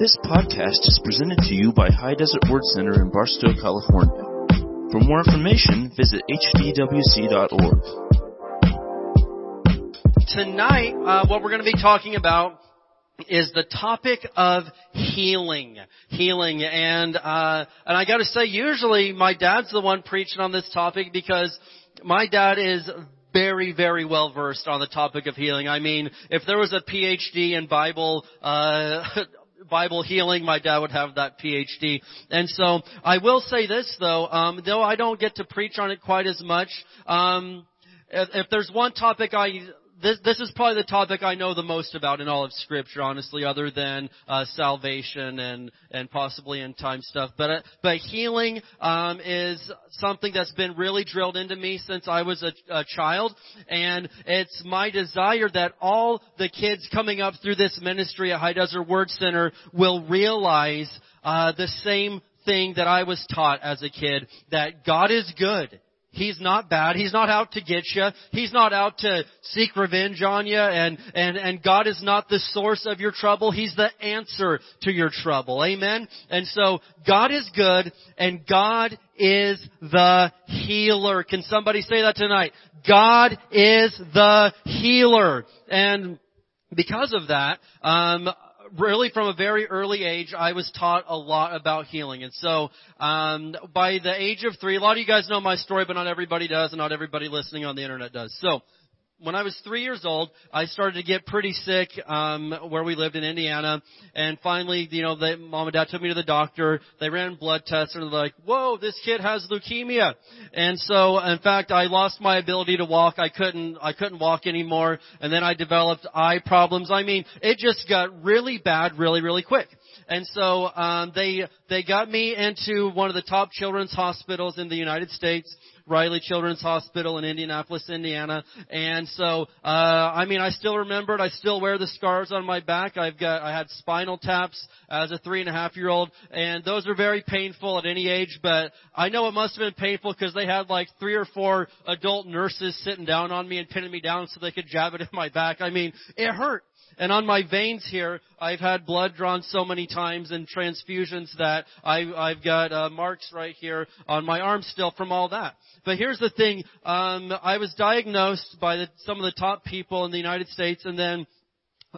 This podcast is presented to you by High Desert Word Center in Barstow, California. For more information, visit hdwc.org. Tonight, uh, what we're going to be talking about is the topic of healing. Healing. And, uh, and I gotta say, usually my dad's the one preaching on this topic because my dad is very, very well versed on the topic of healing. I mean, if there was a PhD in Bible, uh, Bible healing, my dad would have that PhD. And so, I will say this though, um, though I don't get to preach on it quite as much, um, if, if there's one topic I this, this is probably the topic I know the most about in all of Scripture, honestly, other than uh, salvation and and possibly end time stuff. But uh, but healing um, is something that's been really drilled into me since I was a, a child, and it's my desire that all the kids coming up through this ministry at High Desert Word Center will realize uh, the same thing that I was taught as a kid: that God is good He's not bad. He's not out to get you. He's not out to seek revenge on you. And, and, and God is not the source of your trouble. He's the answer to your trouble. Amen? And so, God is good and God is the healer. Can somebody say that tonight? God is the healer. And because of that, um, really from a very early age, I was taught a lot about healing. And so, um, by the age of three, a lot of you guys know my story, but not everybody does, and not everybody listening on the internet does. So, when I was three years old, I started to get pretty sick um, where we lived in Indiana, and finally, you know, they, mom and dad took me to the doctor. They ran blood tests, and they're like, "Whoa, this kid has leukemia." And so, in fact, I lost my ability to walk. I couldn't, I couldn't walk anymore, and then I developed eye problems. I mean, it just got really bad, really, really quick. And so um, they they got me into one of the top children's hospitals in the United States. Riley Children's Hospital in Indianapolis, Indiana. And so, uh, I mean, I still remember it. I still wear the scars on my back. I've got, I had spinal taps as a three and a half year old, and those are very painful at any age, but I know it must have been painful because they had like three or four adult nurses sitting down on me and pinning me down so they could jab it in my back. I mean, it hurt. And on my veins here, I've had blood drawn so many times and transfusions that I, I've got uh, marks right here on my arm still from all that. But here's the thing: um, I was diagnosed by the, some of the top people in the United States, and then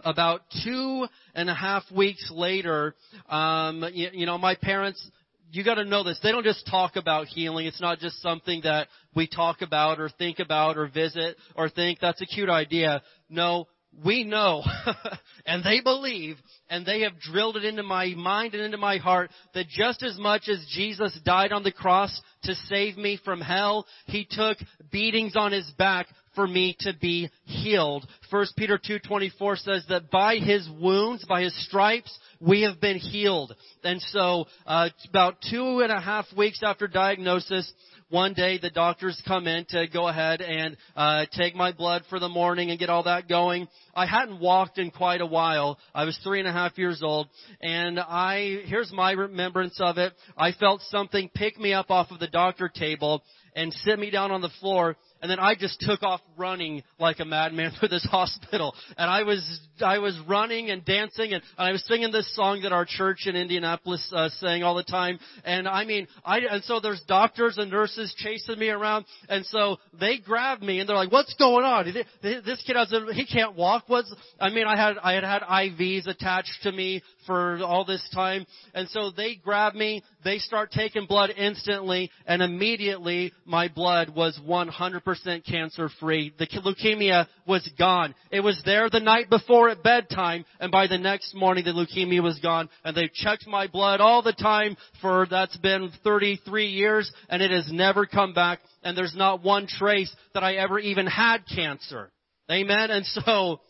about two and a half weeks later, um, you, you know, my parents you got to know this. They don't just talk about healing. It's not just something that we talk about or think about or visit or think that's a cute idea. No, we know and they believe and they have drilled it into my mind and into my heart that just as much as Jesus died on the cross to save me from hell, he took beatings on his back for me to be healed. 1 Peter 2:24 says that by his wounds, by his stripes, we have been healed. And so, uh, about two and a half weeks after diagnosis, one day the doctors come in to go ahead and uh, take my blood for the morning and get all that going. I hadn't walked in quite a while. I was three and a half years old, and I here's my remembrance of it. I felt something pick me up off of the doctor table and sit me down on the floor and then I just took off running like a madman through this hospital. And I was, I was running and dancing and, I was singing this song that our church in Indianapolis uh, sang all the time. And I mean, I, and so there's doctors and nurses chasing me around. And so they grabbed me and they're like, what's going on? This kid has a, he can't walk. What's, I mean, I had, I had had IVs attached to me for all this time. And so they grab me, they start taking blood instantly, and immediately my blood was 100% cancer free. The leukemia was gone. It was there the night before at bedtime, and by the next morning the leukemia was gone, and they've checked my blood all the time for, that's been 33 years, and it has never come back, and there's not one trace that I ever even had cancer. Amen? And so,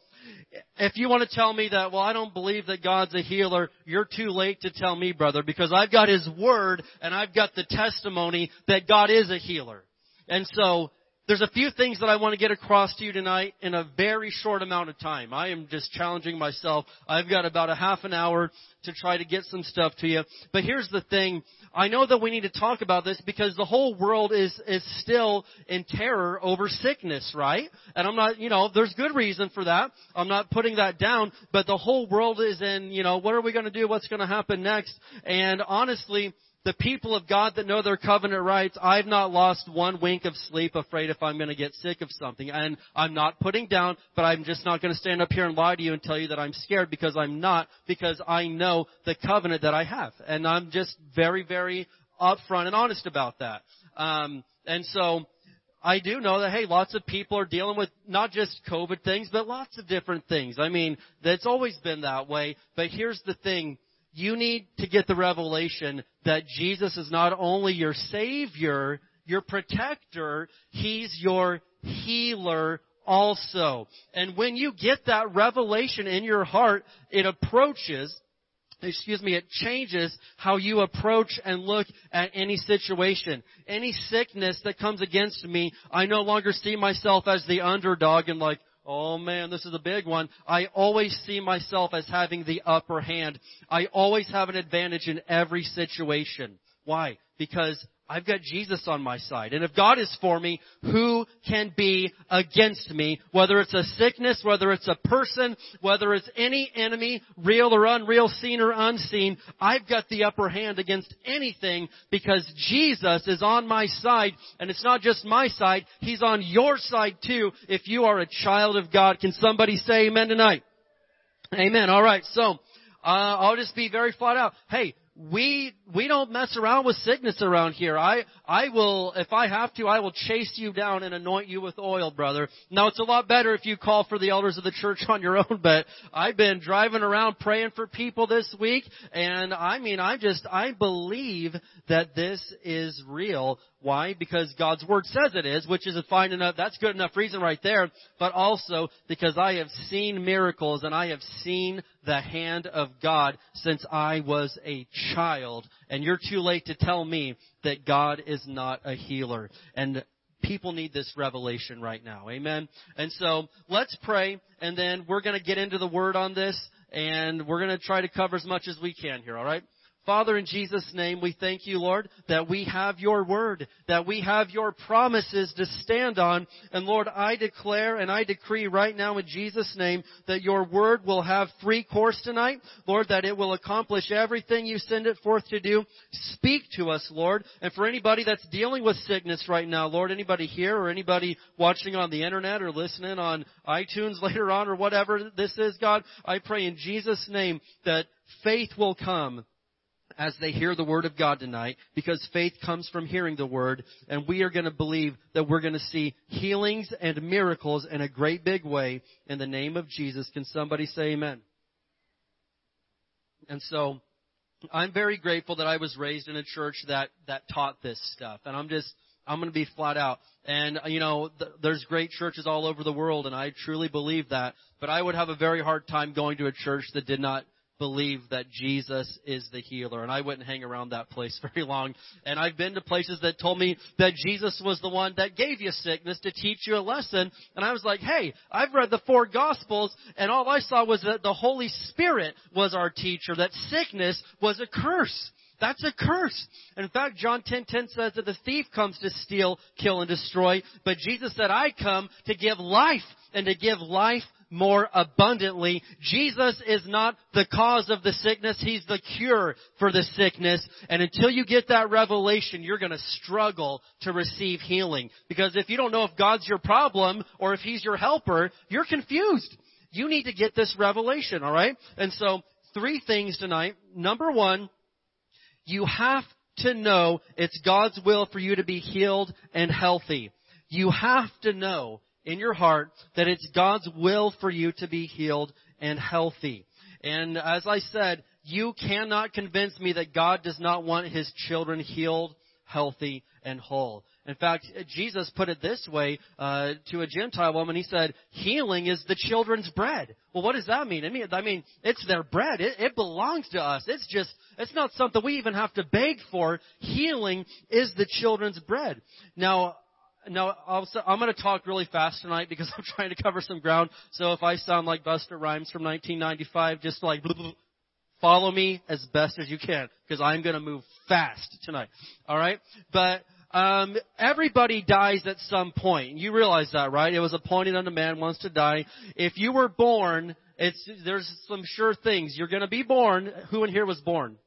if you want to tell me that, well, I don't believe that God's a healer, you're too late to tell me, brother, because I've got His Word and I've got the testimony that God is a healer. And so, there's a few things that I want to get across to you tonight in a very short amount of time. I am just challenging myself. I've got about a half an hour to try to get some stuff to you. But here's the thing. I know that we need to talk about this because the whole world is, is still in terror over sickness, right? And I'm not, you know, there's good reason for that. I'm not putting that down, but the whole world is in, you know, what are we going to do? What's going to happen next? And honestly, the people of God that know their covenant rights, I've not lost one wink of sleep afraid if I'm going to get sick of something. And I'm not putting down, but I'm just not going to stand up here and lie to you and tell you that I'm scared because I'm not, because I know the covenant that I have. And I'm just very, very upfront and honest about that. Um, and so, I do know that, hey, lots of people are dealing with not just COVID things, but lots of different things. I mean, that's always been that way. But here's the thing you need to get the revelation that Jesus is not only your Savior, your protector, He's your healer also. And when you get that revelation in your heart, it approaches, excuse me, it changes how you approach and look at any situation. Any sickness that comes against me, I no longer see myself as the underdog and like, Oh man, this is a big one. I always see myself as having the upper hand. I always have an advantage in every situation. Why? Because I've got Jesus on my side. And if God is for me, who can be against me? Whether it's a sickness, whether it's a person, whether it's any enemy, real or unreal, seen or unseen, I've got the upper hand against anything because Jesus is on my side. And it's not just my side, He's on your side too if you are a child of God. Can somebody say amen tonight? Amen. Alright, so, uh, I'll just be very flat out. Hey, we we don't mess around with sickness around here. I I will if I have to I will chase you down and anoint you with oil, brother. Now it's a lot better if you call for the elders of the church on your own, but I've been driving around praying for people this week and I mean I just I believe that this is real. Why? Because God's Word says it is, which is a fine enough, that's good enough reason right there, but also because I have seen miracles and I have seen the hand of God since I was a child. And you're too late to tell me that God is not a healer. And people need this revelation right now. Amen. And so let's pray and then we're going to get into the word on this and we're going to try to cover as much as we can here, all right? Father, in Jesus' name, we thank you, Lord, that we have your word, that we have your promises to stand on. And Lord, I declare and I decree right now in Jesus' name that your word will have free course tonight. Lord, that it will accomplish everything you send it forth to do. Speak to us, Lord. And for anybody that's dealing with sickness right now, Lord, anybody here or anybody watching on the internet or listening on iTunes later on or whatever this is, God, I pray in Jesus' name that faith will come as they hear the word of God tonight because faith comes from hearing the word and we are going to believe that we're going to see healings and miracles in a great big way in the name of Jesus. Can somebody say amen? And so I'm very grateful that I was raised in a church that that taught this stuff and I'm just I'm going to be flat out. And, you know, th- there's great churches all over the world, and I truly believe that. But I would have a very hard time going to a church that did not believe that Jesus is the healer. And I wouldn't hang around that place very long. And I've been to places that told me that Jesus was the one that gave you sickness to teach you a lesson. And I was like, hey, I've read the four gospels and all I saw was that the Holy Spirit was our teacher, that sickness was a curse. That's a curse. In fact, John 10:10 10, 10 says that the thief comes to steal, kill, and destroy, but Jesus said, "I come to give life and to give life more abundantly. Jesus is not the cause of the sickness. He's the cure for the sickness. And until you get that revelation, you're going to struggle to receive healing. Because if you don't know if God's your problem or if He's your helper, you're confused. You need to get this revelation, alright? And so, three things tonight. Number one, you have to know it's God's will for you to be healed and healthy. You have to know in your heart that it's God's will for you to be healed and healthy. And as I said, you cannot convince me that God does not want His children healed, healthy, and whole. In fact, Jesus put it this way uh, to a Gentile woman. He said, "Healing is the children's bread." Well, what does that mean? I mean, I mean, it's their bread. It, it belongs to us. It's just, it's not something we even have to beg for. Healing is the children's bread. Now, no, I'll, I'm going to talk really fast tonight because I'm trying to cover some ground. So if I sound like Busta Rhymes from 1995, just like follow me as best as you can because I'm going to move fast tonight. All right, but um, everybody dies at some point. You realize that, right? It was appointed unto man once to die. If you were born, it's there's some sure things. You're going to be born. Who in here was born?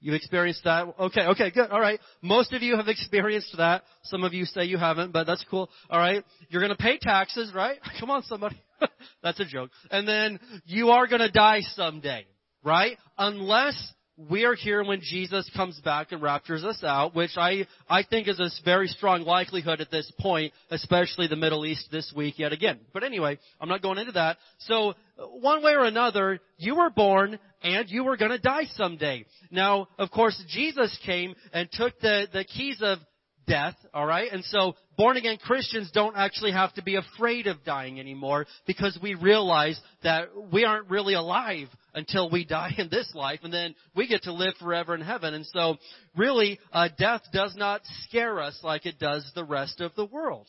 You've experienced that? Okay, okay, good. All right. Most of you have experienced that. Some of you say you haven't, but that's cool. All right. You're going to pay taxes, right? Come on, somebody. that's a joke. And then you are going to die someday, right? Unless we're here when Jesus comes back and raptures us out, which I, I think is a very strong likelihood at this point, especially the Middle East this week yet again. But anyway, I'm not going into that. So, uh, one way or another, you were born and you were gonna die someday. Now, of course, Jesus came and took the, the keys of death, alright? And so, born again Christians don't actually have to be afraid of dying anymore because we realize that we aren't really alive until we die in this life and then we get to live forever in heaven. And so really, uh, death does not scare us like it does the rest of the world.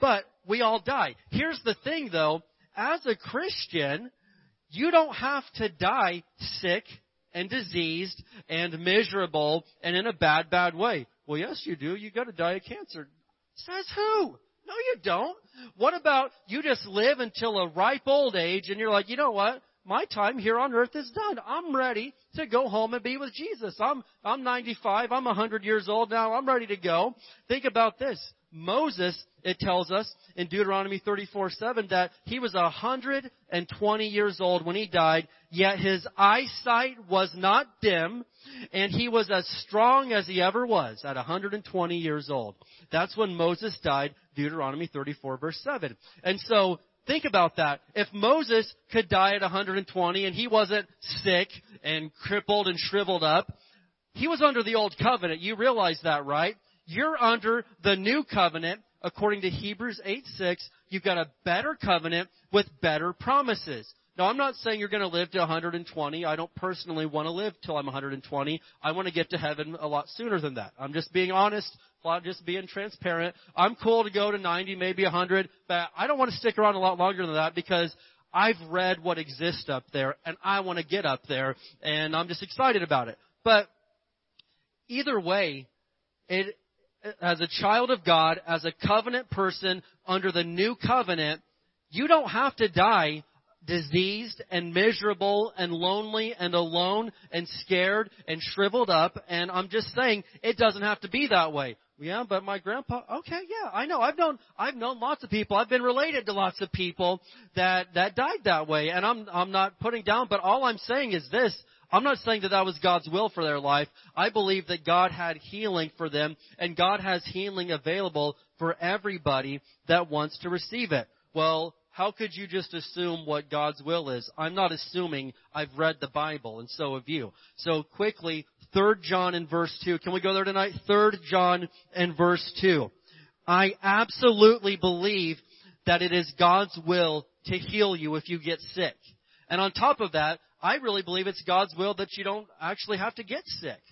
But we all die. Here's the thing though, as a Christian, you don't have to die sick and diseased and miserable and in a bad, bad way. Well, yes, you do. You got to die of cancer. Says who? No, you don't. What about you just live until a ripe old age and you're like, you know what? My time here on earth is done. I'm ready to go home and be with Jesus. I'm, I'm 95. I'm 100 years old now. I'm ready to go. Think about this. Moses, it tells us in Deuteronomy 34, 7 that he was 120 years old when he died, yet his eyesight was not dim, and he was as strong as he ever was at 120 years old. That's when Moses died, Deuteronomy 34 verse 7. And so, think about that. If Moses could die at 120 and he wasn't sick and crippled and shriveled up, he was under the old covenant. You realize that, right? You're under the new covenant according to Hebrews 8 6. You've got a better covenant with better promises. Now, I'm not saying you're going to live to 120. I don't personally want to live till I'm 120. I want to get to heaven a lot sooner than that. I'm just being honest, just being transparent. I'm cool to go to 90, maybe 100, but I don't want to stick around a lot longer than that because I've read what exists up there and I want to get up there and I'm just excited about it. But either way, it, as a child of God, as a covenant person under the new covenant, you don't have to die diseased and miserable and lonely and alone and scared and shriveled up. And I'm just saying it doesn't have to be that way. Yeah, but my grandpa, okay, yeah, I know. I've known, I've known lots of people. I've been related to lots of people that, that died that way. And I'm, I'm not putting down, but all I'm saying is this. I'm not saying that that was God's will for their life. I believe that God had healing for them and God has healing available for everybody that wants to receive it. Well, how could you just assume what God's will is? I'm not assuming I've read the Bible, and so have you. So quickly, 3 John in verse 2. Can we go there tonight? 3 John in verse 2. I absolutely believe that it is God's will to heal you if you get sick. And on top of that, I really believe it's God's will that you don't actually have to get sick.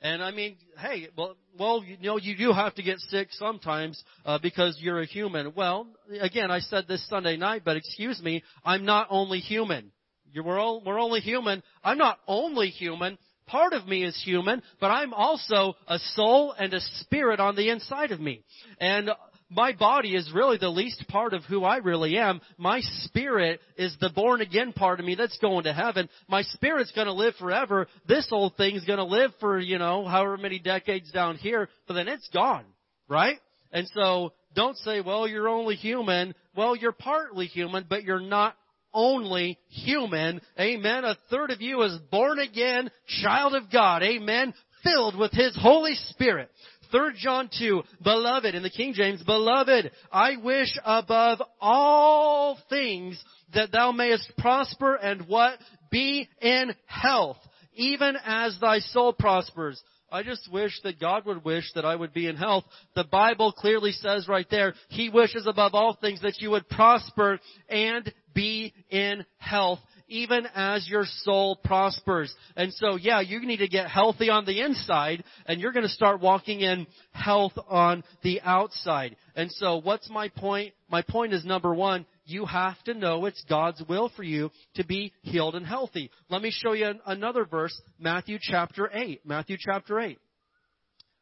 And I mean, hey, well, well, you know, you do have to get sick sometimes uh, because you're a human. Well, again, I said this Sunday night, but excuse me, I'm not only human. You're, we're all we're only human. I'm not only human. Part of me is human, but I'm also a soul and a spirit on the inside of me. And my body is really the least part of who I really am. My spirit is the born again part of me that's going to heaven. My spirit's going to live forever. This old thing's going to live for, you know, however many decades down here, but then it's gone, right? And so don't say, well, you're only human. Well, you're partly human, but you're not only human. Amen. A third of you is born again, child of God. Amen. Filled with His Holy Spirit. 3 John 2, beloved, in the King James, beloved, I wish above all things that thou mayest prosper and what? Be in health, even as thy soul prospers. I just wish that God would wish that I would be in health. The Bible clearly says right there, He wishes above all things that you would prosper and be in health, even as your soul prospers. And so, yeah, you need to get healthy on the inside, and you're going to start walking in health on the outside. And so, what's my point? My point is number one, you have to know it's God's will for you to be healed and healthy. Let me show you another verse, Matthew chapter 8. Matthew chapter 8.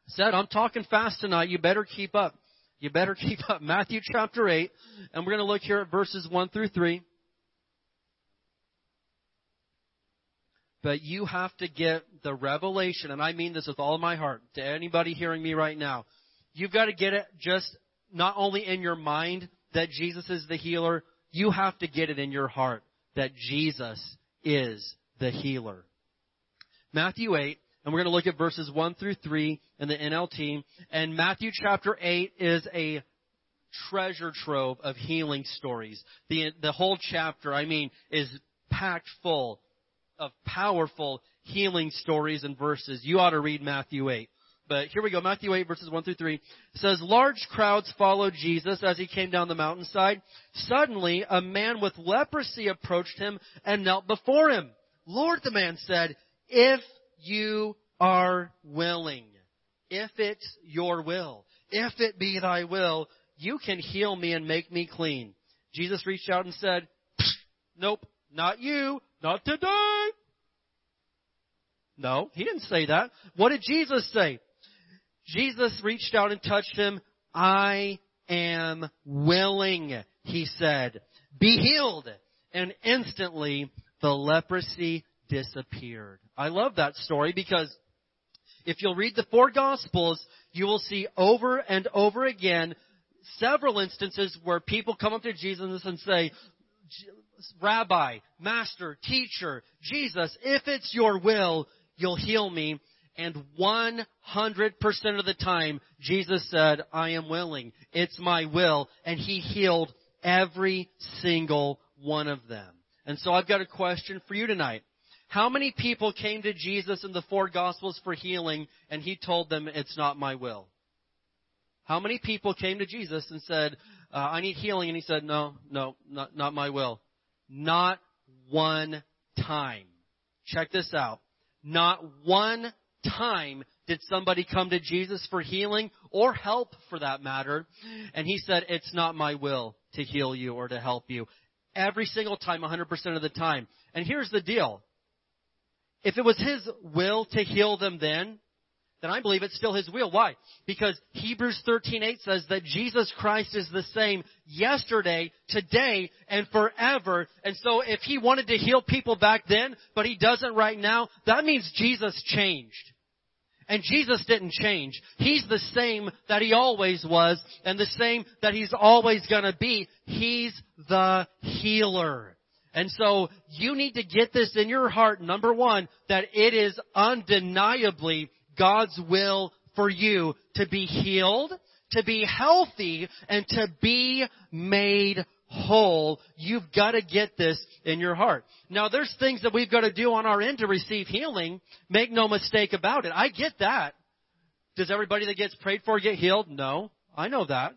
Said, I'm talking fast tonight. You better keep up. You better keep up. Matthew chapter 8. And we're going to look here at verses 1 through 3. But you have to get the revelation, and I mean this with all my heart, to anybody hearing me right now. You've got to get it just not only in your mind that Jesus is the healer, you have to get it in your heart that Jesus is the healer. Matthew 8, and we're going to look at verses 1 through 3 in the NLT. And Matthew chapter 8 is a treasure trove of healing stories. The, the whole chapter, I mean, is packed full of powerful healing stories and verses. You ought to read Matthew 8. But here we go, Matthew 8 verses 1 through 3. Says, Large crowds followed Jesus as he came down the mountainside. Suddenly, a man with leprosy approached him and knelt before him. Lord, the man said, if you are willing, if it's your will, if it be thy will, you can heal me and make me clean. Jesus reached out and said, Nope, not you, not today. No, he didn't say that. What did Jesus say? Jesus reached out and touched him. I am willing, he said. Be healed. And instantly the leprosy disappeared. I love that story because if you'll read the four gospels, you will see over and over again several instances where people come up to Jesus and say, Rabbi, Master, Teacher, Jesus, if it's your will, you'll heal me. And 100% of the time, Jesus said, I am willing. It's my will. And He healed every single one of them. And so I've got a question for you tonight. How many people came to Jesus in the four Gospels for healing and he told them, it's not my will? How many people came to Jesus and said, uh, I need healing? And he said, no, no, not, not my will. Not one time. Check this out. Not one time did somebody come to Jesus for healing or help for that matter. And he said, it's not my will to heal you or to help you. Every single time, 100% of the time. And here's the deal. If it was His will to heal them then, then I believe it's still His will. Why? Because Hebrews 13:8 says that Jesus Christ is the same yesterday, today, and forever. And so if He wanted to heal people back then, but He doesn't right now, that means Jesus changed. And Jesus didn't change. He's the same that He always was, and the same that He's always gonna be. He's the healer. And so you need to get this in your heart, number one, that it is undeniably God's will for you to be healed, to be healthy, and to be made whole. You've got to get this in your heart. Now there's things that we've got to do on our end to receive healing. Make no mistake about it. I get that. Does everybody that gets prayed for get healed? No. I know that.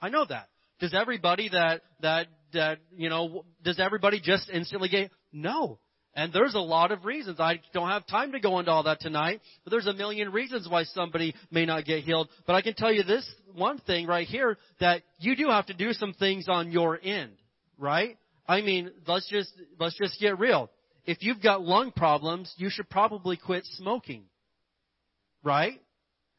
I know that. Does everybody that, that that, you know, does everybody just instantly get, no. And there's a lot of reasons. I don't have time to go into all that tonight, but there's a million reasons why somebody may not get healed. But I can tell you this one thing right here, that you do have to do some things on your end, right? I mean, let's just, let's just get real. If you've got lung problems, you should probably quit smoking. Right?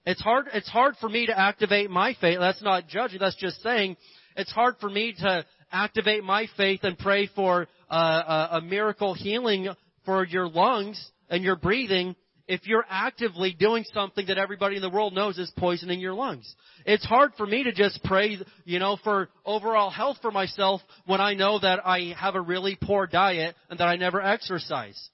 It's hard, it's hard for me to activate my faith. That's not judging, that's just saying it's hard for me to activate my faith and pray for a, a miracle healing for your lungs and your breathing if you're actively doing something that everybody in the world knows is poisoning your lungs. It's hard for me to just pray, you know, for overall health for myself when I know that I have a really poor diet and that I never exercise.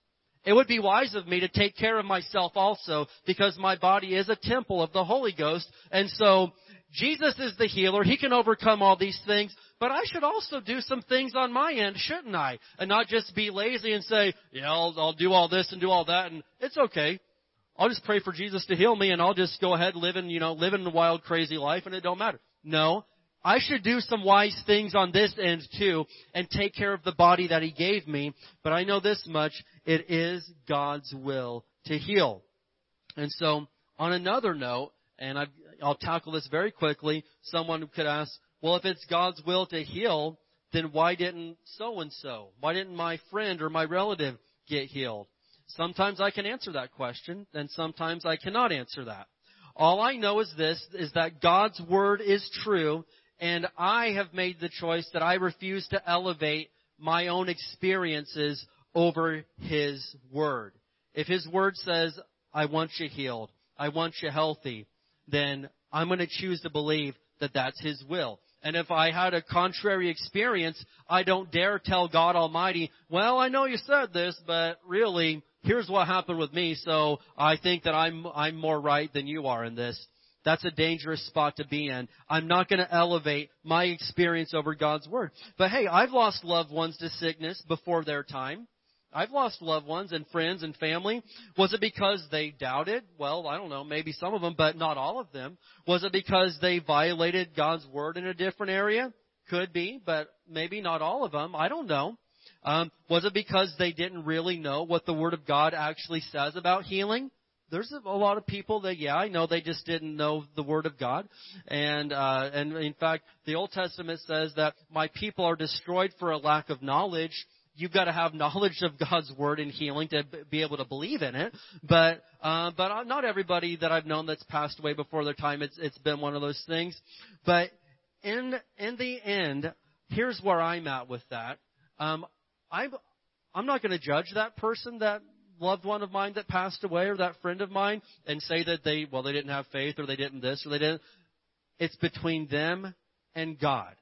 It would be wise of me to take care of myself also because my body is a temple of the Holy Ghost. And so Jesus is the healer. He can overcome all these things. But I should also do some things on my end, shouldn't I? And not just be lazy and say, yeah, I'll, I'll do all this and do all that and it's okay. I'll just pray for Jesus to heal me and I'll just go ahead living, you know, living a wild, crazy life and it don't matter. No. I should do some wise things on this end too and take care of the body that He gave me. But I know this much. It is God's will to heal. And so, on another note, and i will tackle this very quickly, someone could ask, well, if it's God's will to heal, then why didn't so and so? Why didn't my friend or my relative get healed? Sometimes I can answer that question, and sometimes I cannot answer that. All I know is this, is that God's Word is true, and I have made the choice that I refuse to elevate my own experiences over His Word. If His Word says, I want you healed, I want you healthy, then I'm going to choose to believe that that's His will. And if I had a contrary experience, I don't dare tell God Almighty, well, I know you said this, but really, here's what happened with me, so I think that I'm, I'm more right than you are in this. That's a dangerous spot to be in. I'm not going to elevate my experience over God's Word. But hey, I've lost loved ones to sickness before their time. I've lost loved ones and friends and family. Was it because they doubted? Well, I don't know, maybe some of them, but not all of them. Was it because they violated God's Word in a different area? Could be, but maybe not all of them. I don't know. Um, was it because they didn't really know what the Word of God actually says about healing? there's a lot of people that yeah I know they just didn't know the word of God and uh and in fact the Old Testament says that my people are destroyed for a lack of knowledge you've got to have knowledge of God's word and healing to be able to believe in it but uh but not everybody that I've known that's passed away before their time it's it's been one of those things but in in the end here's where I'm at with that um I'm I'm not going to judge that person that loved one of mine that passed away or that friend of mine and say that they, well, they didn't have faith or they didn't this or they didn't. It's between them and God.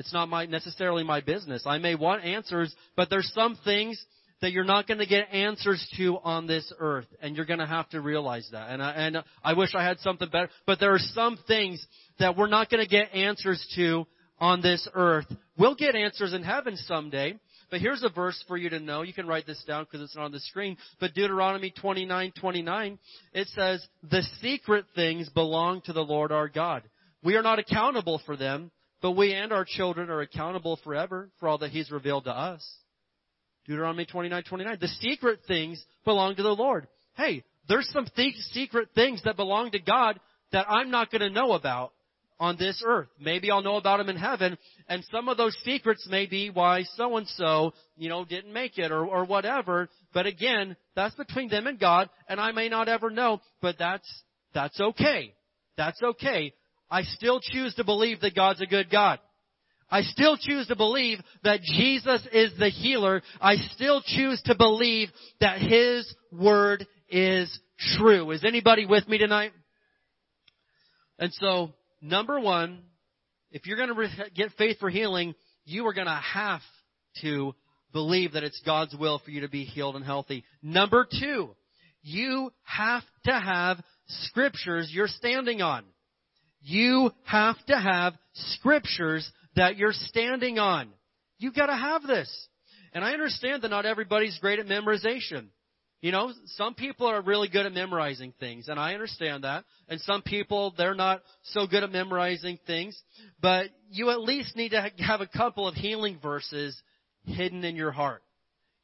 It's not my, necessarily my business. I may want answers, but there's some things that you're not going to get answers to on this earth, and you're going to have to realize that. And I, and I wish I had something better, but there are some things that we're not going to get answers to on this earth. We'll get answers in heaven someday, but here's a verse for you to know. You can write this down because it's not on the screen. But Deuteronomy 29:29, it says, "The secret things belong to the Lord our God. We are not accountable for them, but we and our children are accountable forever for all that He's revealed to us." Deuteronomy 29:29. The secret things belong to the Lord. Hey, there's some th- secret things that belong to God that I'm not going to know about on this earth. Maybe I'll know about them in heaven, and some of those secrets may be why so and so, you know, didn't make it or, or whatever. But again, that's between them and God, and I may not ever know, but that's, that's okay. That's okay. I still choose to believe that God's a good God. I still choose to believe that Jesus is the healer. I still choose to believe that His Word is true. Is anybody with me tonight? And so, number one, if you're going to get faith for healing, you are going to have to believe that it's God's will for you to be healed and healthy. Number two, you have to have scriptures you're standing on. You have to have scriptures that you're standing on. You've got to have this. And I understand that not everybody's great at memorization. You know, some people are really good at memorizing things, and I understand that. And some people, they're not so good at memorizing things. But you at least need to have a couple of healing verses hidden in your heart.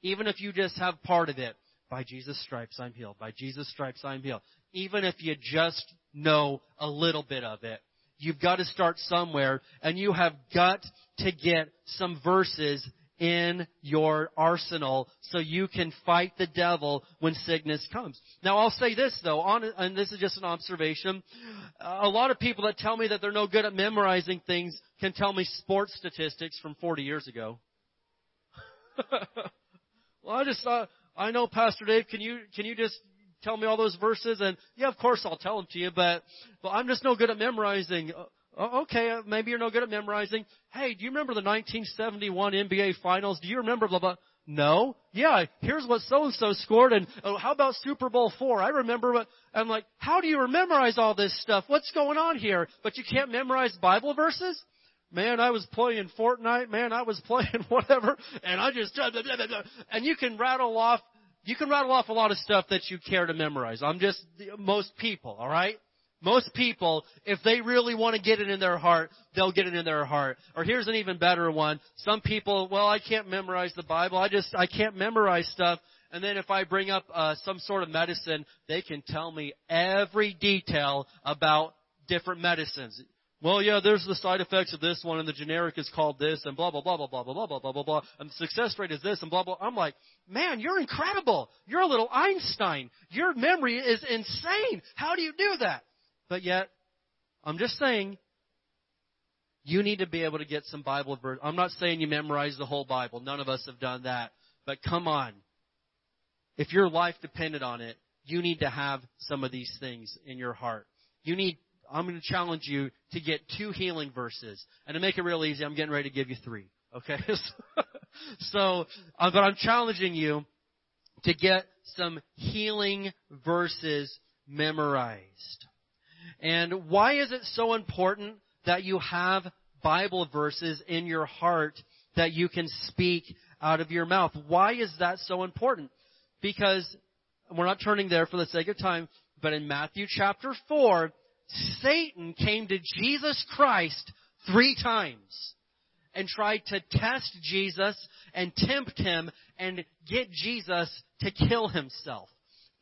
Even if you just have part of it. By Jesus' stripes I'm healed. By Jesus' stripes I'm healed. Even if you just know a little bit of it. You've got to start somewhere, and you have got to get some verses in your arsenal so you can fight the devil when sickness comes. Now I'll say this though, on, and this is just an observation. A lot of people that tell me that they're no good at memorizing things can tell me sports statistics from 40 years ago. well, I just thought, I know Pastor Dave, can you, can you just tell me all those verses? And yeah, of course I'll tell them to you, but, but I'm just no good at memorizing. Oh, okay, uh, maybe you're no good at memorizing. Hey, do you remember the 1971 NBA Finals? Do you remember blah blah? No. Yeah, here's what so and so scored, and oh, how about Super Bowl four? I remember what. I'm like, how do you memorize all this stuff? What's going on here? But you can't memorize Bible verses? Man, I was playing Fortnite. Man, I was playing whatever, and I just blah, blah, blah, and you can rattle off. You can rattle off a lot of stuff that you care to memorize. I'm just most people, all right. Most people, if they really want to get it in their heart, they'll get it in their heart. Or here's an even better one. Some people, well, I can't memorize the Bible. I just, I can't memorize stuff. And then if I bring up uh, some sort of medicine, they can tell me every detail about different medicines. Well, yeah, there's the side effects of this one, and the generic is called this, and blah blah blah blah blah blah blah blah blah blah, and the success rate is this, and blah blah. I'm like, man, you're incredible. You're a little Einstein. Your memory is insane. How do you do that? But yet, I'm just saying, you need to be able to get some Bible verse. I'm not saying you memorize the whole Bible. None of us have done that. But come on. If your life depended on it, you need to have some of these things in your heart. You need, I'm going to challenge you to get two healing verses. And to make it real easy, I'm getting ready to give you three. Okay? so, uh, but I'm challenging you to get some healing verses memorized. And why is it so important that you have Bible verses in your heart that you can speak out of your mouth? Why is that so important? Because we're not turning there for the sake of time, but in Matthew chapter 4, Satan came to Jesus Christ three times and tried to test Jesus and tempt him and get Jesus to kill himself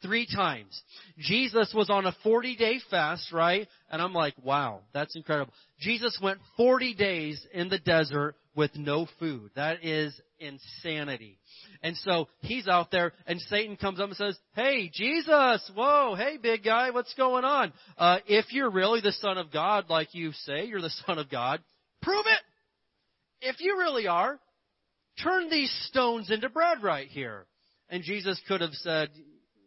three times. Jesus was on a 40 day fast, right? And I'm like, wow, that's incredible. Jesus went 40 days in the desert with no food. That is insanity. And so he's out there and Satan comes up and says, Hey, Jesus, whoa, hey big guy, what's going on? Uh, if you're really the son of God, like you say, you're the son of God, prove it! If you really are, turn these stones into bread right here. And Jesus could have said,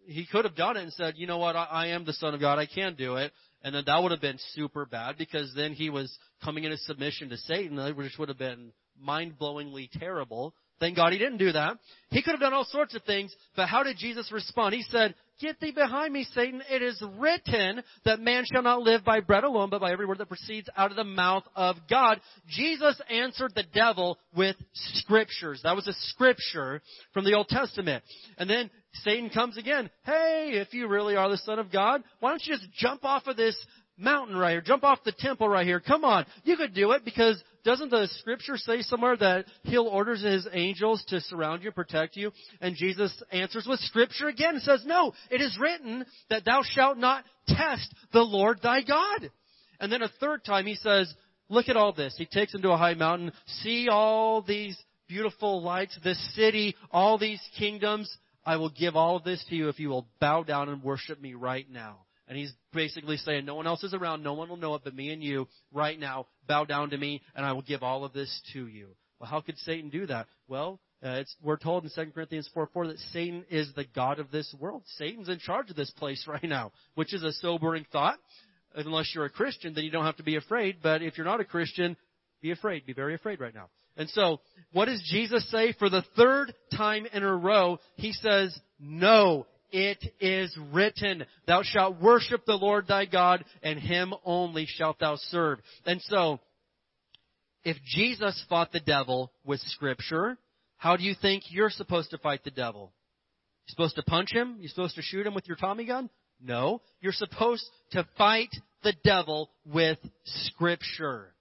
he could have done it and said, you know what, I, I am the Son of God, I can do it. And then that would have been super bad because then he was coming into submission to Satan, which would have been mind-blowingly terrible. Thank God he didn't do that. He could have done all sorts of things, but how did Jesus respond? He said, Get thee behind me, Satan. It is written that man shall not live by bread alone, but by every word that proceeds out of the mouth of God. Jesus answered the devil with scriptures. That was a scripture from the Old Testament. And then Satan comes again. Hey, if you really are the Son of God, why don't you just jump off of this mountain right here? Jump off the temple right here. Come on. You could do it because doesn't the scripture say somewhere that he'll orders his angels to surround you, and protect you? And Jesus answers with scripture again and says, no, it is written that thou shalt not test the Lord thy God. And then a third time he says, look at all this. He takes him to a high mountain, see all these beautiful lights, this city, all these kingdoms. I will give all of this to you if you will bow down and worship me right now. And he's basically saying, no one else is around, no one will know it but me and you right now. Bow down to me, and I will give all of this to you. Well, how could Satan do that? Well, uh, we're told in 2 Corinthians 4 4 that Satan is the God of this world. Satan's in charge of this place right now, which is a sobering thought. Unless you're a Christian, then you don't have to be afraid. But if you're not a Christian, be afraid. Be very afraid right now. And so, what does Jesus say? For the third time in a row, he says, No, it is written, Thou shalt worship the Lord thy God, and him only shalt thou serve. And so, if Jesus fought the devil with scripture, how do you think you're supposed to fight the devil? You're supposed to punch him? You're supposed to shoot him with your Tommy gun? No. You're supposed to fight the devil with scripture.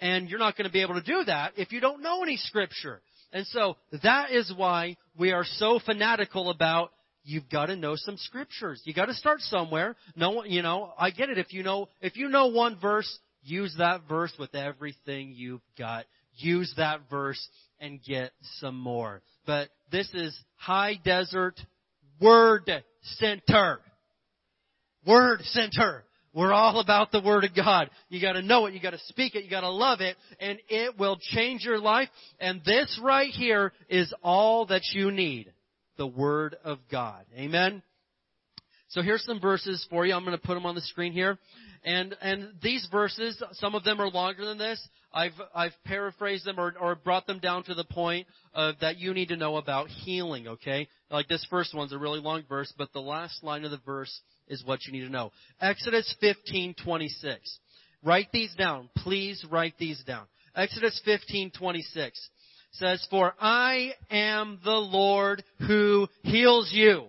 And you're not going to be able to do that if you don't know any scripture. And so that is why we are so fanatical about you've got to know some scriptures. You got to start somewhere. No, you know, I get it. If you know, if you know one verse, use that verse with everything you've got. Use that verse and get some more. But this is high desert word center. Word center. We're all about the Word of God. You gotta know it, you gotta speak it, you gotta love it, and it will change your life. And this right here is all that you need the Word of God. Amen? So here's some verses for you. I'm going to put them on the screen here. And, and these verses, some of them are longer than this. I've, I've paraphrased them or, or brought them down to the point of that you need to know about healing, okay? Like this first one's a really long verse, but the last line of the verse is what you need to know. Exodus 15:26. Write these down. Please write these down. Exodus 15:26 says, For I am the Lord who heals you.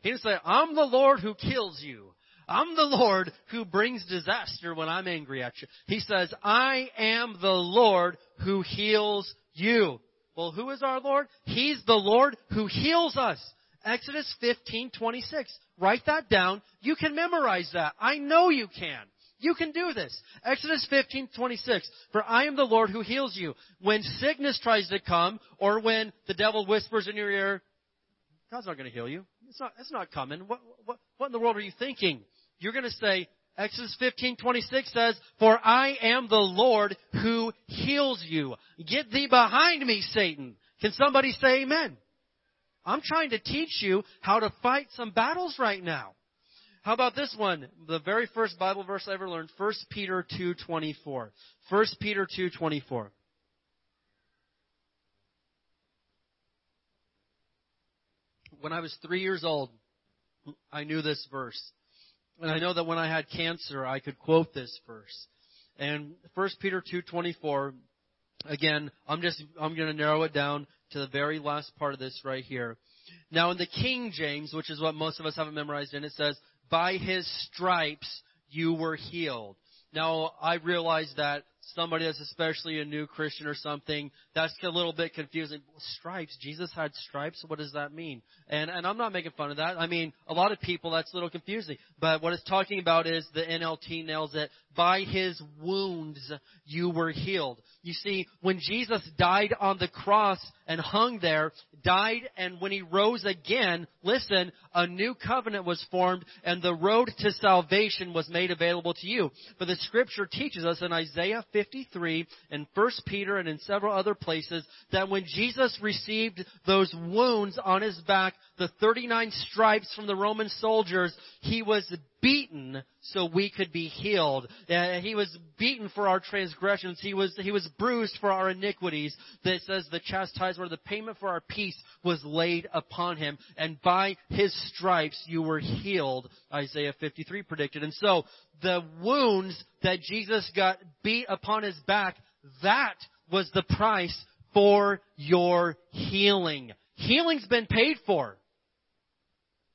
He didn't say, I'm the Lord who kills you. I'm the Lord who brings disaster when I'm angry at you. He says, I am the Lord who heals you. Well, who is our Lord? He's the Lord who heals us. Exodus 15:26. Write that down. You can memorize that. I know you can. You can do this. Exodus 15:26. For I am the Lord who heals you. When sickness tries to come or when the devil whispers in your ear, God's not going to heal you. It's not it's not coming. What what what in the world are you thinking? You're going to say Exodus 15:26 says, "For I am the Lord who heals you. Get thee behind me, Satan." Can somebody say amen? I'm trying to teach you how to fight some battles right now. How about this one? The very first Bible verse I ever learned, 1 Peter 2:24. 1 Peter 2:24. When I was 3 years old, I knew this verse. And I know that when I had cancer, I could quote this verse. And 1 Peter 2:24 again, I'm just I'm going to narrow it down to the very last part of this right here. Now in the King James, which is what most of us haven't memorized in, it says, "By his stripes you were healed." Now I realize that somebody that's especially a new Christian or something, that's a little bit confusing. Stripes. Jesus had stripes. What does that mean? And, and I'm not making fun of that. I mean, a lot of people, that's a little confusing. But what it's talking about is the NLT nails it. By his wounds you were healed. You see, when Jesus died on the cross and hung there, died, and when he rose again, listen, a new covenant was formed and the road to salvation was made available to you. But the scripture teaches us in Isaiah 53 and 1 Peter and in several other places that when Jesus received those wounds on his back, the 39 stripes from the Roman soldiers, he was beaten so we could be healed. Uh, he was beaten for our transgressions. He was, he was bruised for our iniquities. That says the chastisement, the payment for our peace was laid upon him. And by his stripes you were healed, Isaiah 53 predicted. And so, the wounds that Jesus got beat upon his back, that was the price for your healing. Healing's been paid for.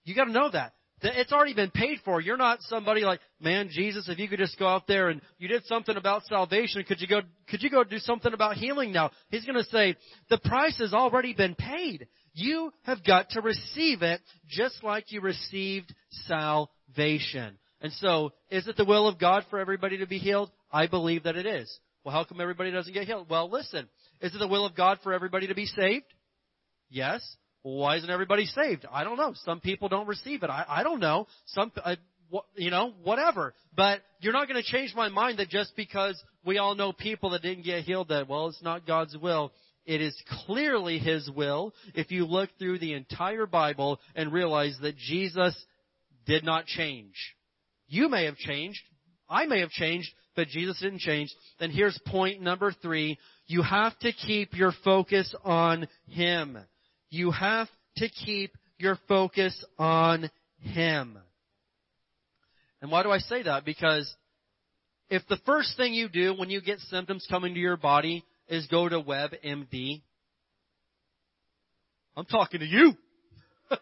You gotta know that. It's already been paid for. You're not somebody like, man, Jesus, if you could just go out there and you did something about salvation, could you go, could you go do something about healing now? He's gonna say, the price has already been paid. You have got to receive it just like you received salvation. And so, is it the will of God for everybody to be healed? I believe that it is. Well, how come everybody doesn't get healed? Well, listen. Is it the will of God for everybody to be saved? Yes. Why isn't everybody saved? I don't know. Some people don't receive it. I, I don't know. Some, I, you know, whatever. But you're not going to change my mind that just because we all know people that didn't get healed that, well, it's not God's will. It is clearly His will if you look through the entire Bible and realize that Jesus did not change. You may have changed. I may have changed, but Jesus didn't change. Then here's point number three. You have to keep your focus on Him. You have to keep your focus on Him. And why do I say that? Because if the first thing you do when you get symptoms coming to your body is go to WebMD, I'm talking to you.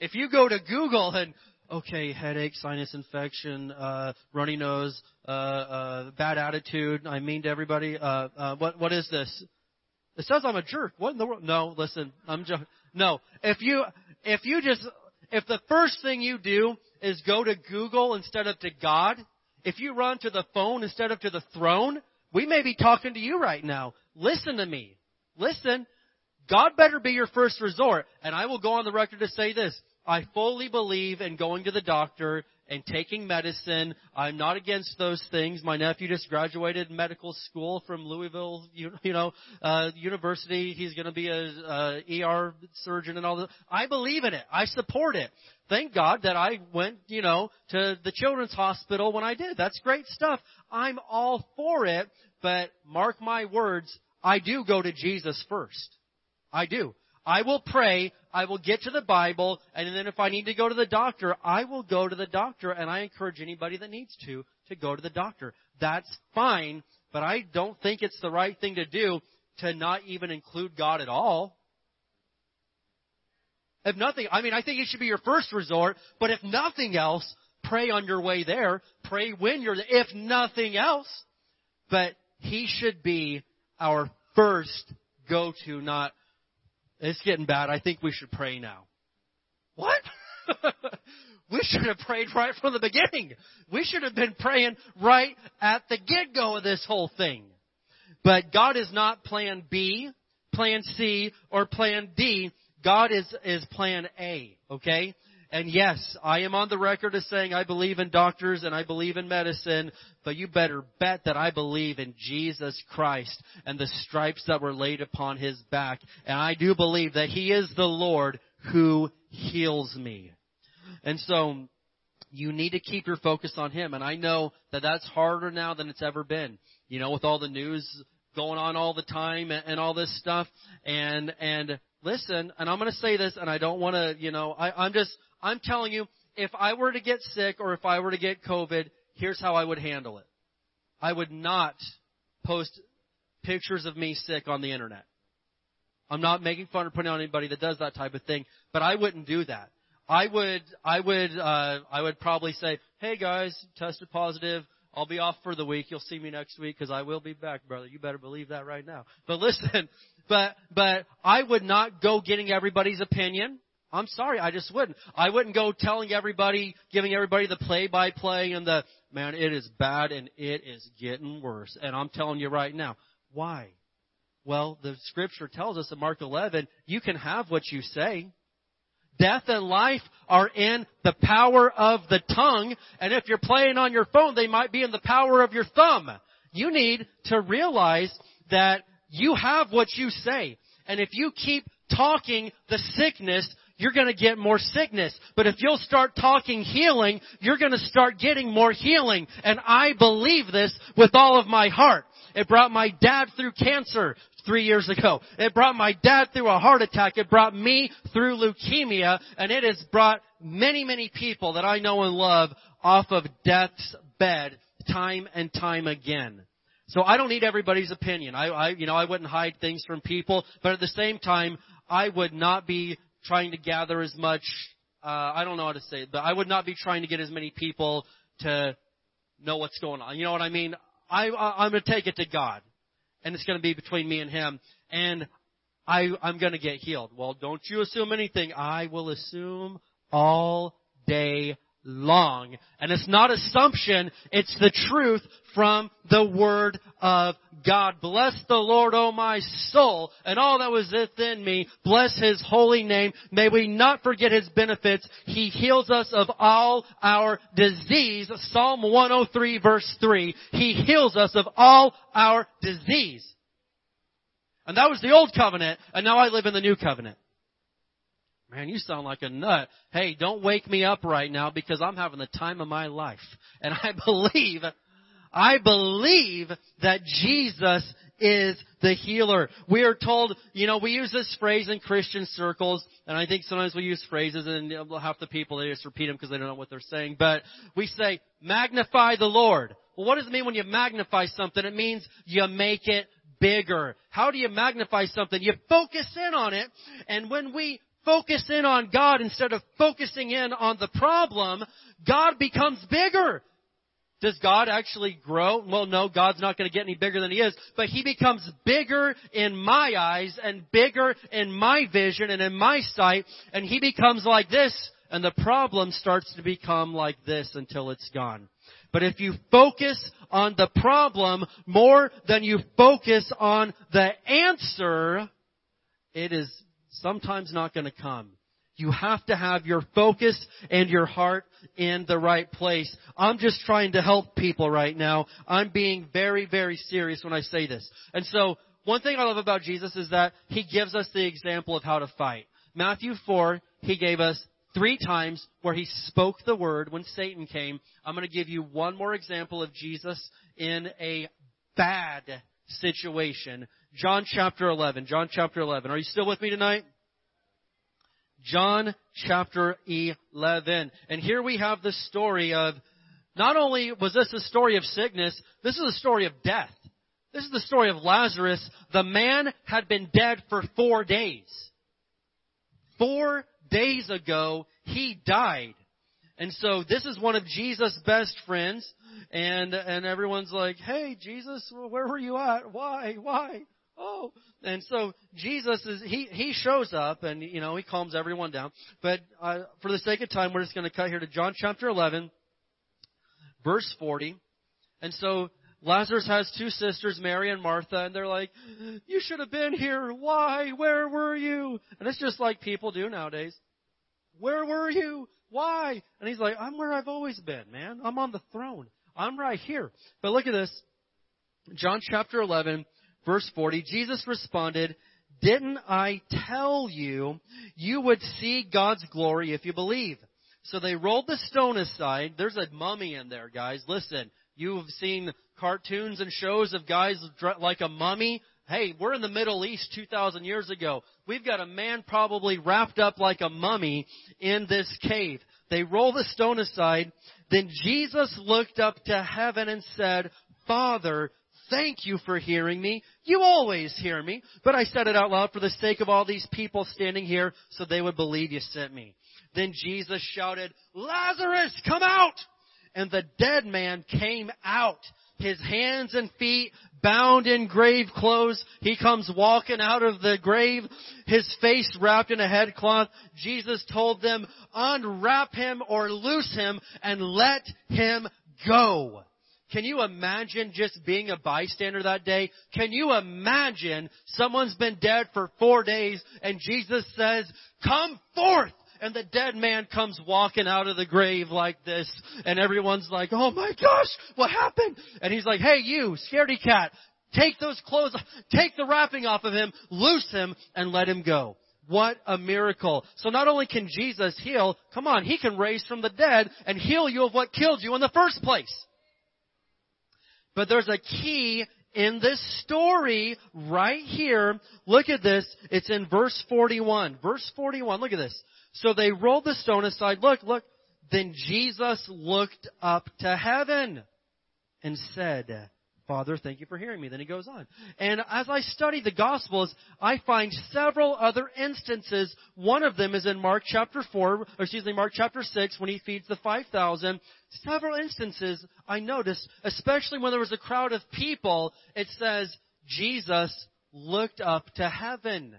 if you go to Google and okay, headache, sinus infection, uh, runny nose, uh, uh, bad attitude. I mean to everybody. Uh, uh, what what is this? It says I'm a jerk. What in the world? No, listen, I'm just no. If you if you just if the first thing you do is go to Google instead of to God, if you run to the phone instead of to the throne, we may be talking to you right now. Listen to me. Listen. God better be your first resort. And I will go on the record to say this. I fully believe in going to the doctor and taking medicine. I'm not against those things. My nephew just graduated medical school from Louisville, you, you know, uh, university. He's going to be a, a ER surgeon and all that. I believe in it. I support it. Thank God that I went, you know, to the children's hospital when I did. That's great stuff. I'm all for it, but mark my words, I do go to Jesus first. I do. I will pray, I will get to the Bible, and then if I need to go to the doctor, I will go to the doctor, and I encourage anybody that needs to, to go to the doctor. That's fine, but I don't think it's the right thing to do to not even include God at all. If nothing, I mean, I think it should be your first resort, but if nothing else, pray on your way there. Pray when you're there, if nothing else. But He should be our first go-to, not, it's getting bad. I think we should pray now. What? we should have prayed right from the beginning. We should have been praying right at the get-go of this whole thing. But God is not plan B, plan C, or plan D. God is, is plan A, okay? And yes, I am on the record as saying I believe in doctors and I believe in medicine, but you better bet that I believe in Jesus Christ and the stripes that were laid upon His back. And I do believe that He is the Lord who heals me. And so, you need to keep your focus on Him. And I know that that's harder now than it's ever been. You know, with all the news going on all the time and, and all this stuff. And, and listen, and I'm going to say this, and I don't want to, you know, I, I'm just, I'm telling you, if I were to get sick or if I were to get COVID, here's how I would handle it. I would not post pictures of me sick on the internet. I'm not making fun or putting on anybody that does that type of thing, but I wouldn't do that. I would, I would, uh, I would probably say, "Hey guys, tested positive. I'll be off for the week. You'll see me next week because I will be back, brother. You better believe that right now." But listen, but but I would not go getting everybody's opinion. I'm sorry, I just wouldn't. I wouldn't go telling everybody, giving everybody the play-by-play and the man. It is bad and it is getting worse. And I'm telling you right now, why? Well, the scripture tells us in Mark 11, you can have what you say. Death and life are in the power of the tongue, and if you're playing on your phone, they might be in the power of your thumb. You need to realize that you have what you say. And if you keep talking the sickness, you're going to get more sickness. But if you'll start talking healing, you're going to start getting more healing. And I believe this with all of my heart. It brought my dad through cancer three years ago. It brought my dad through a heart attack. It brought me through leukemia. And it has brought many, many people that I know and love off of death's bed time and time again. So I don't need everybody's opinion. I, I, you know, I wouldn't hide things from people, but at the same time, I would not be trying to gather as much, uh, I don't know how to say it, but I would not be trying to get as many people to know what's going on. You know what I mean? I, I I'm going to take it to God and it's going to be between me and him. And I, I'm going to get healed. Well, don't you assume anything. I will assume all day long. And it's not assumption, it's the truth from the Word of God. Bless the Lord, O my soul, and all that was within me. Bless His holy name. May we not forget His benefits. He heals us of all our disease. Psalm 103 verse 3. He heals us of all our disease. And that was the old covenant, and now I live in the new covenant. Man, you sound like a nut. Hey, don't wake me up right now because I'm having the time of my life. And I believe, I believe that Jesus is the healer. We are told, you know, we use this phrase in Christian circles, and I think sometimes we use phrases and half the people, they just repeat them because they don't know what they're saying, but we say, magnify the Lord. Well, what does it mean when you magnify something? It means you make it bigger. How do you magnify something? You focus in on it, and when we focus in on God instead of focusing in on the problem, God becomes bigger. Does God actually grow? Well, no, God's not going to get any bigger than He is, but He becomes bigger in my eyes and bigger in my vision and in my sight, and He becomes like this, and the problem starts to become like this until it's gone. But if you focus on the problem more than you focus on the answer, it is sometimes not going to come. You have to have your focus and your heart in the right place. I'm just trying to help people right now. I'm being very, very serious when I say this. And so, one thing I love about Jesus is that He gives us the example of how to fight. Matthew 4, He gave us three times where He spoke the word when Satan came. I'm going to give you one more example of Jesus in a bad situation John chapter 11. John chapter 11. Are you still with me tonight? John chapter 11. And here we have the story of, not only was this a story of sickness, this is a story of death. This is the story of Lazarus. The man had been dead for four days. Four days ago, he died. And so this is one of Jesus' best friends, and and everyone's like, "Hey, Jesus, where were you at? Why? Why? Oh!" And so Jesus is he he shows up, and you know he calms everyone down. But uh, for the sake of time, we're just going to cut here to John chapter 11, verse 40. And so Lazarus has two sisters, Mary and Martha, and they're like, You should have been here. Why? Where were you? And it's just like people do nowadays. Where were you? Why? And he's like, I'm where I've always been, man. I'm on the throne. I'm right here. But look at this. John chapter 11, verse 40. Jesus responded, Didn't I tell you you would see God's glory if you believe? So they rolled the stone aside. There's a mummy in there, guys. Listen, you've seen cartoons and shows of guys like a mummy. Hey, we're in the Middle East 2,000 years ago. We've got a man probably wrapped up like a mummy in this cave. They roll the stone aside. Then Jesus looked up to heaven and said, Father, thank you for hearing me. You always hear me. But I said it out loud for the sake of all these people standing here so they would believe you sent me. Then Jesus shouted, Lazarus, come out! And the dead man came out his hands and feet bound in grave clothes. He comes walking out of the grave, his face wrapped in a headcloth. Jesus told them, unwrap him or loose him and let him go. Can you imagine just being a bystander that day? Can you imagine someone's been dead for four days and Jesus says, come forth! and the dead man comes walking out of the grave like this, and everyone's like, oh my gosh, what happened? And he's like, hey you, scaredy cat, take those clothes, take the wrapping off of him, loose him, and let him go. What a miracle. So not only can Jesus heal, come on, He can raise from the dead and heal you of what killed you in the first place. But there's a key in this story right here. Look at this. It's in verse 41. Verse 41. Look at this. So they rolled the stone aside. Look, look. Then Jesus looked up to heaven and said, Father, thank you for hearing me. Then he goes on. And as I study the Gospels, I find several other instances. One of them is in Mark chapter 4, or excuse me, Mark chapter 6, when he feeds the 5,000. Several instances I noticed, especially when there was a crowd of people, it says, Jesus looked up to heaven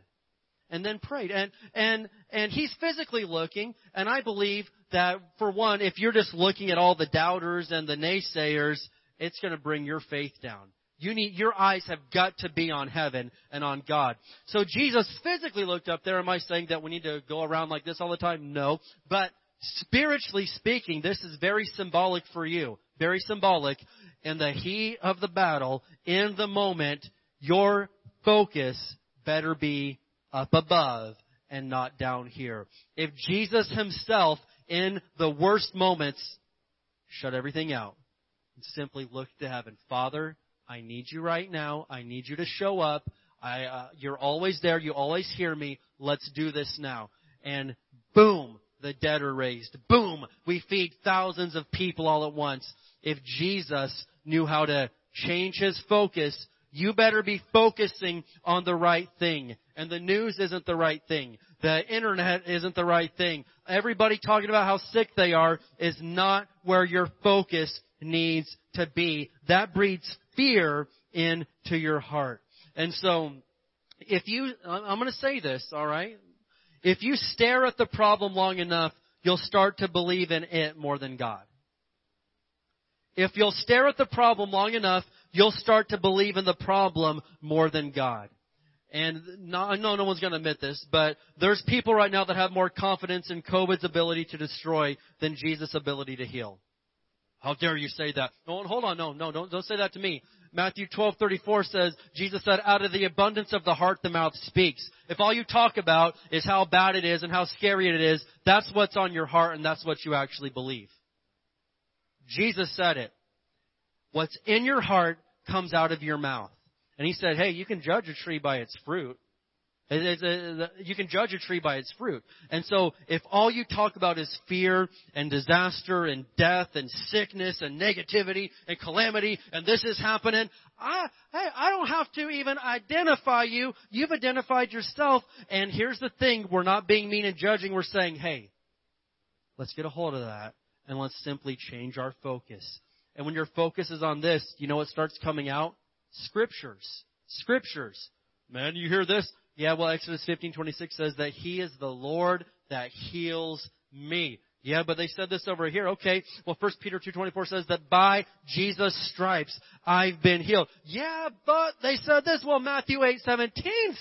and then prayed. And, and, and he's physically looking, and I believe that for one, if you're just looking at all the doubters and the naysayers, it's going to bring your faith down. You need, your eyes have got to be on heaven and on God. So Jesus physically looked up there. Am I saying that we need to go around like this all the time? No. But spiritually speaking, this is very symbolic for you. Very symbolic. In the heat of the battle, in the moment, your focus better be up above and not down here. If Jesus himself, in the worst moments, shut everything out and simply look to heaven, Father, I need you right now. I need you to show up. I, uh, you're always there. You always hear me. Let's do this now. And boom, the dead are raised. Boom, we feed thousands of people all at once. If Jesus knew how to change his focus you better be focusing on the right thing. And the news isn't the right thing. The internet isn't the right thing. Everybody talking about how sick they are is not where your focus needs to be. That breeds fear into your heart. And so, if you, I'm going to say this, alright? If you stare at the problem long enough, you'll start to believe in it more than God. If you'll stare at the problem long enough, you'll start to believe in the problem more than God. And no, I know no one's going to admit this, but there's people right now that have more confidence in COVID's ability to destroy than Jesus' ability to heal. How dare you say that? No, hold on, no, no, don't, don't say that to me. Matthew 12:34 says, Jesus said, out of the abundance of the heart the mouth speaks. If all you talk about is how bad it is and how scary it is, that's what's on your heart and that's what you actually believe. Jesus said it. What's in your heart comes out of your mouth. And he said, hey, you can judge a tree by its fruit. You can judge a tree by its fruit. And so, if all you talk about is fear and disaster and death and sickness and negativity and calamity and this is happening, I, hey, I don't have to even identify you. You've identified yourself. And here's the thing, we're not being mean and judging. We're saying, hey, let's get a hold of that and let's simply change our focus. And when your focus is on this, you know what starts coming out? Scriptures. Scriptures. Man, you hear this? Yeah, well, Exodus 15:26 says that He is the Lord that heals me. Yeah, but they said this over here. Okay. Well, 1 Peter 2.24 says that by Jesus' stripes I've been healed. Yeah, but they said this. Well, Matthew 8.17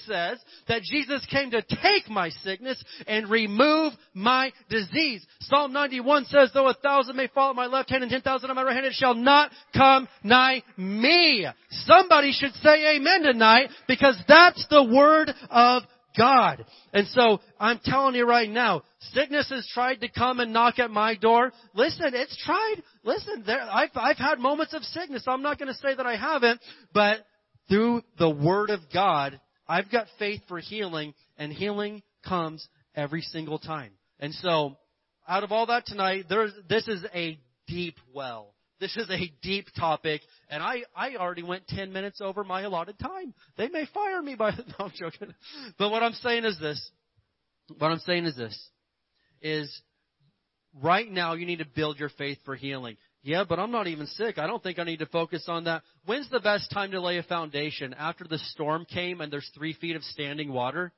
says that Jesus came to take my sickness and remove my disease. Psalm 91 says, though a thousand may fall at my left hand and ten thousand at my right hand, it shall not come nigh me. Somebody should say amen tonight because that's the word of God. And so I'm telling you right now, sickness has tried to come and knock at my door. Listen, it's tried. Listen, there, I've, I've had moments of sickness. I'm not going to say that I haven't, but through the Word of God, I've got faith for healing, and healing comes every single time. And so, out of all that tonight, there's, this is a deep well. This is a deep topic, and I, I already went 10 minutes over my allotted time. They may fire me by, no, I'm joking. But what I'm saying is this. What I'm saying is this. Is right now you need to build your faith for healing. Yeah, but I'm not even sick. I don't think I need to focus on that. When's the best time to lay a foundation? After the storm came and there's three feet of standing water?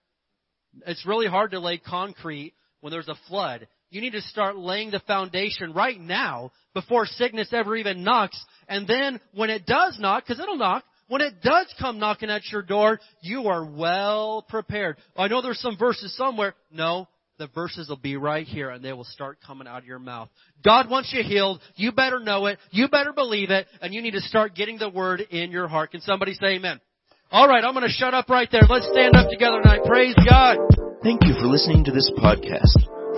It's really hard to lay concrete when there's a flood. You need to start laying the foundation right now before sickness ever even knocks. And then when it does knock, because it'll knock, when it does come knocking at your door, you are well prepared. I know there's some verses somewhere. No, the verses will be right here and they will start coming out of your mouth. God wants you healed. You better know it. You better believe it. And you need to start getting the word in your heart. Can somebody say amen? Alright, I'm gonna shut up right there. Let's stand up together tonight. Praise God. Thank you for listening to this podcast.